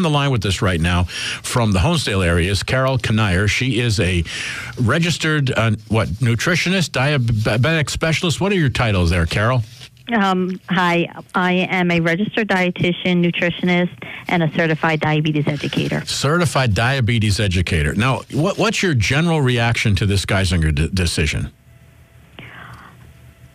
On the line with us right now from the Honesdale area is Carol Kneier. She is a registered, uh, what, nutritionist, diabetic specialist. What are your titles there, Carol? Um, hi, I am a registered dietitian, nutritionist, and a certified diabetes educator. Certified diabetes educator. Now, what, what's your general reaction to this Geisinger d- decision?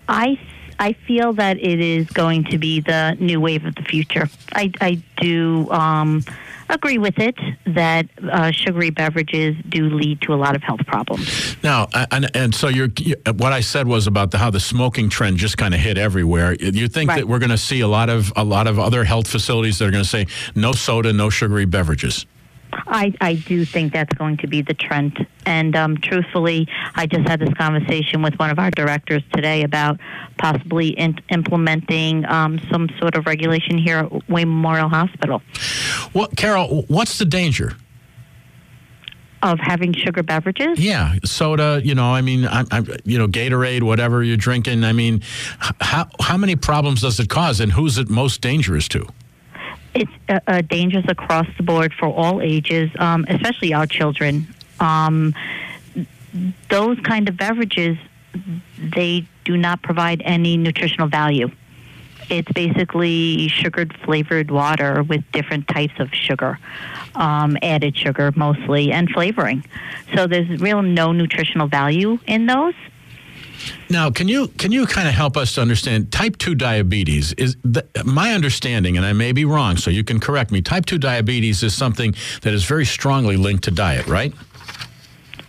I I feel that it is going to be the new wave of the future. I, I do um, agree with it that uh, sugary beverages do lead to a lot of health problems. Now, and, and so you're, what I said was about the, how the smoking trend just kind of hit everywhere. You think right. that we're going to see a lot of a lot of other health facilities that are going to say no soda, no sugary beverages? I, I do think that's going to be the trend. And um, truthfully, I just had this conversation with one of our directors today about possibly in- implementing um, some sort of regulation here at Wayne Memorial Hospital. Well, Carol, what's the danger? Of having sugar beverages? Yeah, soda. You know, I mean, I, I, you know, Gatorade, whatever you're drinking. I mean, how how many problems does it cause, and who's it most dangerous to? It's uh, uh, dangerous across the board for all ages, um, especially our children. Um, those kind of beverages, they do not provide any nutritional value. It's basically sugared flavored water with different types of sugar, um, added sugar mostly, and flavoring. So there's real no nutritional value in those. Now, can you can you kind of help us to understand type two diabetes? Is the, my understanding, and I may be wrong, so you can correct me. Type two diabetes is something that is very strongly linked to diet, right?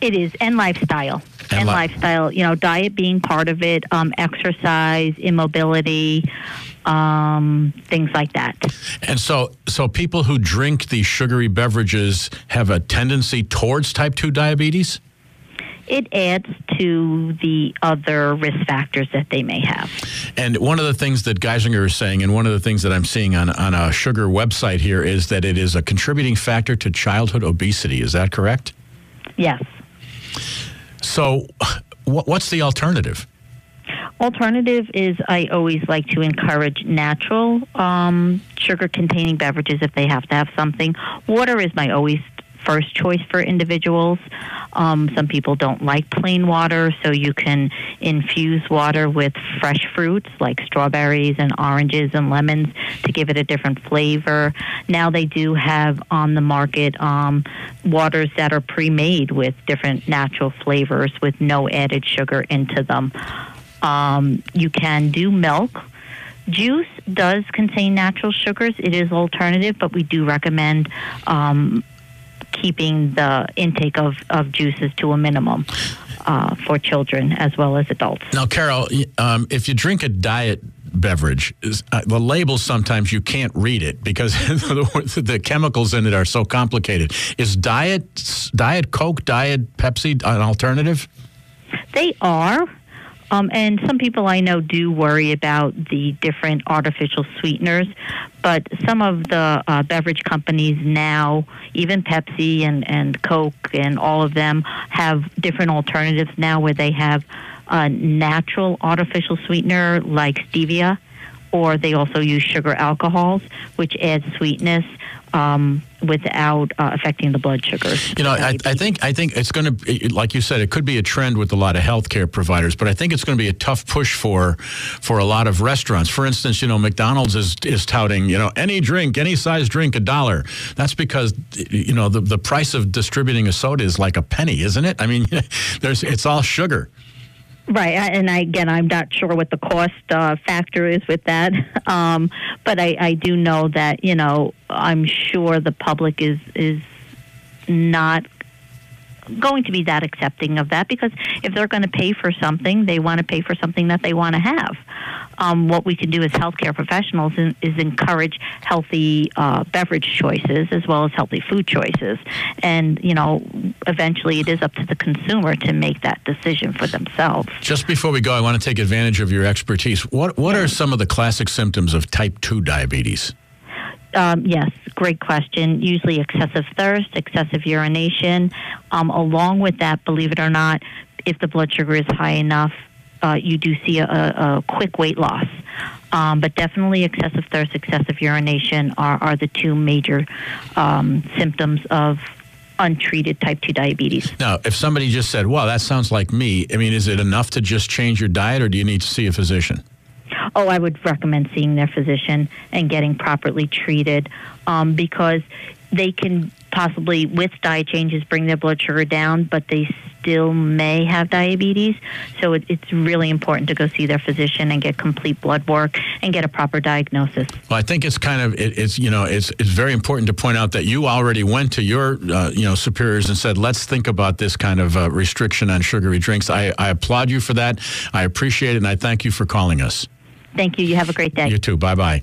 It is, and lifestyle. And, and li- lifestyle, you know, diet being part of it, um, exercise, immobility, um, things like that. And so, so people who drink these sugary beverages have a tendency towards type two diabetes it adds to the other risk factors that they may have. And one of the things that Geisinger is saying, and one of the things that I'm seeing on, on a sugar website here, is that it is a contributing factor to childhood obesity. Is that correct? Yes. So, what's the alternative? Alternative is I always like to encourage natural um, sugar containing beverages if they have to have something. Water is my always first choice for individuals. Um, some people don't like plain water, so you can infuse water with fresh fruits like strawberries and oranges and lemons to give it a different flavor. Now they do have on the market um, waters that are pre-made with different natural flavors with no added sugar into them. Um, you can do milk. Juice does contain natural sugars. It is alternative, but we do recommend um, keeping the intake of, of juices to a minimum uh, for children as well as adults. Now, Carol, um, if you drink a diet beverage, uh, the label sometimes you can't read it because the, the, chemicals in it are so complicated. Is diet diet Coke, diet Pepsi an alternative? They are. Um, and some people I know do worry about the different artificial sweeteners, but some of the uh, beverage companies now, even Pepsi and, and Coke and all of them, have different alternatives now where they have a natural artificial sweetener like stevia, or they also use sugar alcohols, which adds sweetness um, without uh, affecting the blood sugars. You know, I, I, think I think it's going to, like you said, it could be a trend with a lot of healthcare providers, but I think it's going to be a tough push for for a lot of restaurants. For instance, you know, McDonald's is is touting, you know, any drink, any size drink, a dollar. That's because you know the the price of distributing a soda is like a penny, isn't it? I mean, there's it's all sugar. Right, and I, again, I'm not sure what the cost uh, factor is with that, um, but I, I do know that you know I'm sure the public is is not going to be that accepting of that because if they're going to pay for something, they want to pay for something that they want to have. um, what we can do as healthcare professionals is, is encourage healthy uh, beverage choices as well as healthy food choices. And, you know, eventually it is up to the consumer to make that decision for themselves. Just before we go, I want to take advantage of your expertise. What, what are some of the classic symptoms of type 2 diabetes? Um, yes, great question. Usually excessive thirst, excessive urination. Um, along with that, believe it or not, if the blood sugar is high enough, uh, you do see a, a quick weight loss. Um, but definitely excessive thirst, excessive urination are, are the two major um, symptoms of untreated type 2 diabetes. Now, if somebody just said, well, that sounds like me, I mean, is it enough to just change your diet or do you need to see a physician? Oh, I would recommend seeing their physician and getting properly treated um, because they can possibly, with diet changes, bring their blood sugar down, but they still may have diabetes. So it, it's really important to go see their physician and get complete blood work and get a proper diagnosis. Well, I think it's kind of it, it's you know it's it's very important to point out that you already went to your uh, you know superiors and said let's think about this kind of uh, restriction on sugary drinks. I, I applaud you for that. I appreciate it, and I thank you for calling us. Thank you. You have a great day. You too. Bye bye.